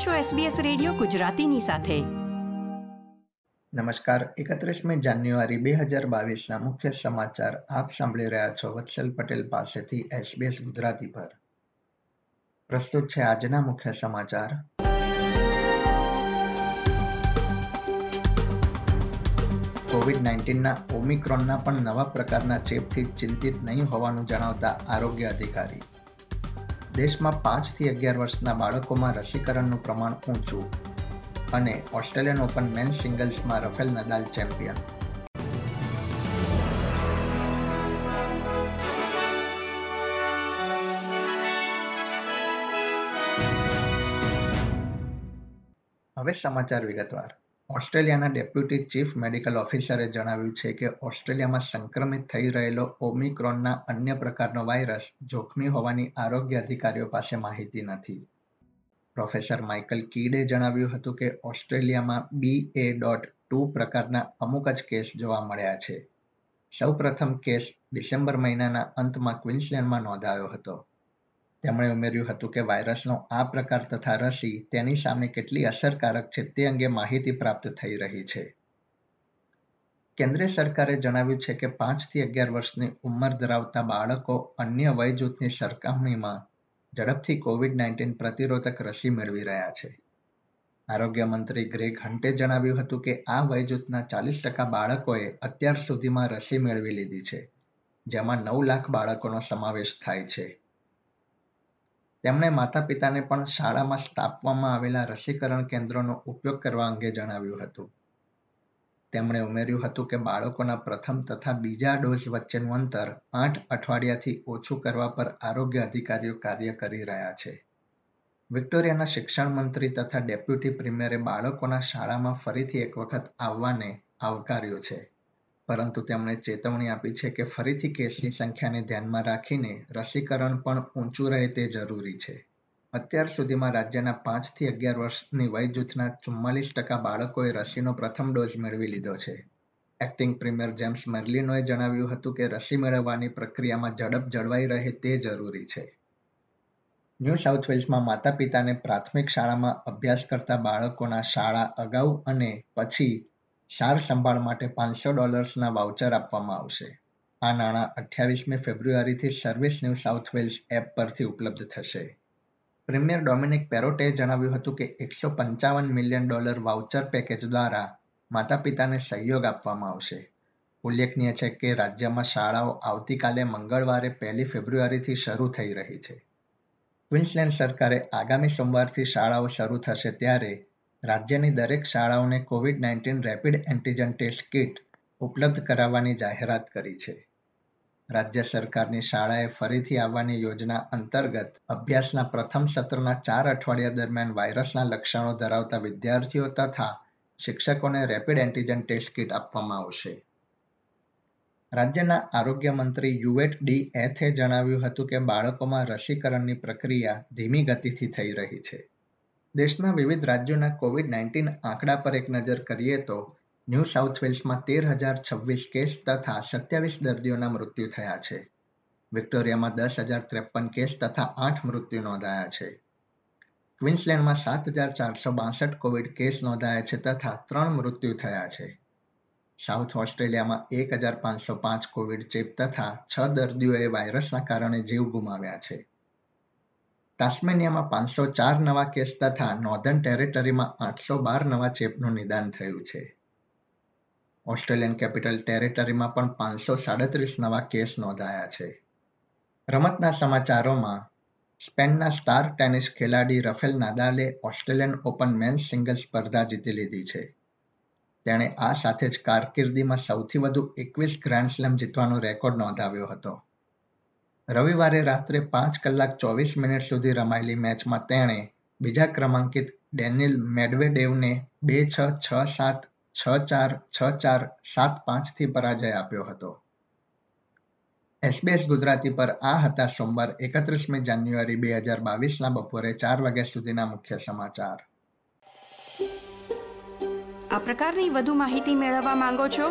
આપ છો SBS radio ગુજરાતીની સાથે. નમસ્કાર, એકત્રીસમી જાન્યુઆરી બે હજાર બાવીસના મુખ્ય સમાચાર આપ સાંભળી રહ્યા છો વત્સલ પટેલ પાસેથી SBS ગુજરાતી પર. પ્રસ્તુત છે આજના મુખ્ય સમાચાર. કોવિડ નાઇન્ટીનના ઓમિક્રોનના પણ નવા પ્રકારના ચેપથી ચિંતિત નહીં હોવાનું જણાવતા આરોગ્ય અધિકારી. દેશમાં પાંચથી અગિયાર વર્ષના બાળકોમાં રસીકરણનું પ્રમાણ ઊંચું અને ઓસ્ટ્રેલિયન ઓપન મેન સિંગલ્સમાં રફેલ નદાલ ચેમ્પિયન. હવે સમાચાર વિગતવાર. ઓસ્ટ્રેલિયાના ડેપ્યુટી ચીફ મેડિકલ ઓફિસરે જણાવ્યું છે કે ઓસ્ટ્રેલિયામાં સંક્રમિત થઈ રહેલો ઓમિક્રોનના અન્ય પ્રકારનો વાયરસ જોખમી હોવાની આરોગ્ય અધિકારીઓ પાસે માહિતી નથી. પ્રોફેસર માઇકલ કીડે જણાવ્યું હતું કે ઓસ્ટ્રેલિયામાં બી એ ડોટ ટુ પ્રકારના અમુક જ કેસ જોવા મળ્યા છે. સૌ પ્રથમ કેસ ડિસેમ્બર મહિનાના અંતમાં ક્વિન્સલેન્ડમાં નોંધાયો હતો. તેમણે ઉમેર્યું હતું કે વાયરસનો આ પ્રકાર તથા રસી તેની સામે કેટલી અસરકારક છે તે અંગે માહિતી પ્રાપ્ત થઈ રહી છે. કેન્દ્ર સરકારે જણાવ્યું છે કે પાંચથી અગિયાર વર્ષની ઉંમર ધરાવતા બાળકો અન્ય વય જૂથની સરખામણીમાં ઝડપથી કોવિડ નાઇન્ટીન પ્રતિરોધક રસી મેળવી રહ્યા છે. આરોગ્ય મંત્રી ગ્રેગ હન્ટે જણાવ્યું હતું કે આ વય જૂથના ચાલીસ ટકા બાળકોએ અત્યાર સુધીમાં રસી મેળવી લીધી છે, જેમાં નવ લાખ બાળકોનો સમાવેશ થાય છે. તેમણે માતા પિતાને પણ શાળામાં સ્થાપવામાં આવેલા રસીકરણ કેન્દ્રોનો ઉપયોગ કરવા અંગે જણાવ્યું હતું. તેમણે ઉમેર્યું હતું કે બાળકોના પ્રથમ તથા બીજા ડોઝ વચ્ચેનું અંતર આઠ અઠવાડિયાથી ઓછું કરવા પર આરોગ્ય અધિકારીઓ કાર્ય કરી રહ્યા છે. વિક્ટોરિયાના શિક્ષણ મંત્રી તથા ડેપ્યુટી પ્રીમિયરે બાળકોના શાળામાં ફરીથી એક વખત આવવાને આવકાર્યો છે. પરંતુ તેમણે ચેતવણી આપી છે કે ફરીથી કેસની સંખ્યાને ધ્યાનમાં રાખીને રસીકરણ પણ ઊંચું રહે તે જરૂરી છે. અત્યાર સુધીમાં રાજ્યના પાંચથી અગિયાર વર્ષની વય જૂથના ચુમ્માલીસ ટકા બાળકોએ રસીનો પ્રથમ ડોઝ મેળવી લીધો છે. એક્ટિંગ પ્રીમિયર જેમ્સ મર્લિનોએ જણાવ્યું હતું કે રસી મેળવવાની પ્રક્રિયામાં ઝડપ જળવાઈ રહે તે જરૂરી છે. ન્યૂ સાઉથ વેલ્સમાં માતા પિતાને પ્રાથમિક શાળામાં અભ્યાસ કરતા બાળકોના શાળા અગાઉ અને પછી સાર સંભાળ માટે પાંચસો ડોલર્સના વાઉચર આપવામાં આવશે. આ નાણાં અઠ્યાવીસમી ફેબ્રુઆરીથી service New South Wales app પરથી ઉપલબ્ધ થશે. પ્રીમિયર ડોમિનિક પેરોટે જણાવ્યું હતું કે એકસો પંચાવન મિલિયન ડોલર વાઉચર પેકેજ દ્વારા માતા પિતાને સહયોગ આપવામાં આવશે. ઉલ્લેખનીય છે કે રાજ્યમાં શાળાઓ આવતીકાલે મંગળવારે પહેલી ફેબ્રુઆરીથી શરૂ થઈ રહી છે. ક્વિન્સલેન્ડ સરકારે આગામી સોમવારથી શાળાઓ શરૂ થશે ત્યારે રાજ્યની દરેક શાળાઓને Covid nineteen rapid antigen test kit ઉપલબ્ધ કરાવવાની જાહેરાત કરી છે. રાજ્ય સરકારની શાળાએ ફરીથી આવવાની યોજના અંતર્ગત અભ્યાસના પ્રથમ સત્રના ચાર અઠવાડિયા દરમિયાન વાયરસના લક્ષણો ધરાવતા વિદ્યાર્થીઓ તથા શિક્ષકોને રેપિડ એન્ટીજન ટેસ્ટ કિટ આપવામાં આવશે. રાજ્યના આરોગ્ય મંત્રી યુએટ ડી એથે જણાવ્યું હતું કે બાળકોમાં રસીકરણની પ્રક્રિયા ધીમી ગતિથી થઈ રહી છે. દેશના વિવિધ રાજ્યોના કોવિડ નાઇન્ટીન આંકડા પર એક નજર કરીએ તો, ન્યૂ સાઉથ વેલ્સમાં તેર હજાર છવ્વીસ કેસ તથા સત્યાવીસ દર્દીઓના મૃત્યુ થયા છે. વિક્ટોરિયામાં દસ હજાર ત્રેપન કેસ તથા આઠ મૃત્યુ નોંધાયા છે. ક્વિન્સલેન્ડમાં સાત હજાર ચારસો બાસઠ કોવિડ કેસ નોંધાયા છે તથા ત્રણ મૃત્યુ થયા છે. સાઉથ ઓસ્ટ્રેલિયામાં એક હજાર પાંચસો પાંચ કોવિડ ચેપ તથા છ દર્દીઓએ વાયરસના કારણે જીવ ગુમાવ્યા છે. તાસ્મેનિયામાં પાંચસો ચાર નવા કેસ તથા નોર્ધન ટેરેટરીમાં આઠસો બાર નવા ચેપનું નિદાન થયું છે. ઓસ્ટ્રેલિયન કેપિટલ ટેરેટરીમાં પણ પાંચસો સાડત્રીસ નવા કેસ નોંધાયા છે. રમતના સમાચારોમાં, સ્પેનના સ્ટાર ટેનિસ ખેલાડી રફેલ નાદાલે ઓસ્ટ્રેલિયન ઓપન મેન્સ સિંગલ સ્પર્ધા જીતી લીધી છે. તેણે આ સાથે જ કારકિર્દીમાં સૌથી વધુ એકવીસ ગ્રાન્ડ સ્લેમ જીતવાનો રેકોર્ડ નોંધાવ્યો હતો. રવિવારે રાત્રે પાંચ કલાક ચોવીસ મિનિટ સુધી રમાયેલી મેચમાં તેણે બીજા ક્રમાંકિત ડેનિલ મેડવેડેવને બે છ છ સાત છ ચાર છ ચાર સાત પાંચથી પરાજય આપ્યો હતો. એસબીએસ ગુજરાતી પર આ હતા સોમવાર એકત્રીસમી જાન્યુઆરી બે હજાર બાવીસના બપોરે ચાર વાગ્યા સુધીના મુખ્ય સમાચાર. આ પ્રકારની વધુ માહિતી મેળવવા માંગો છો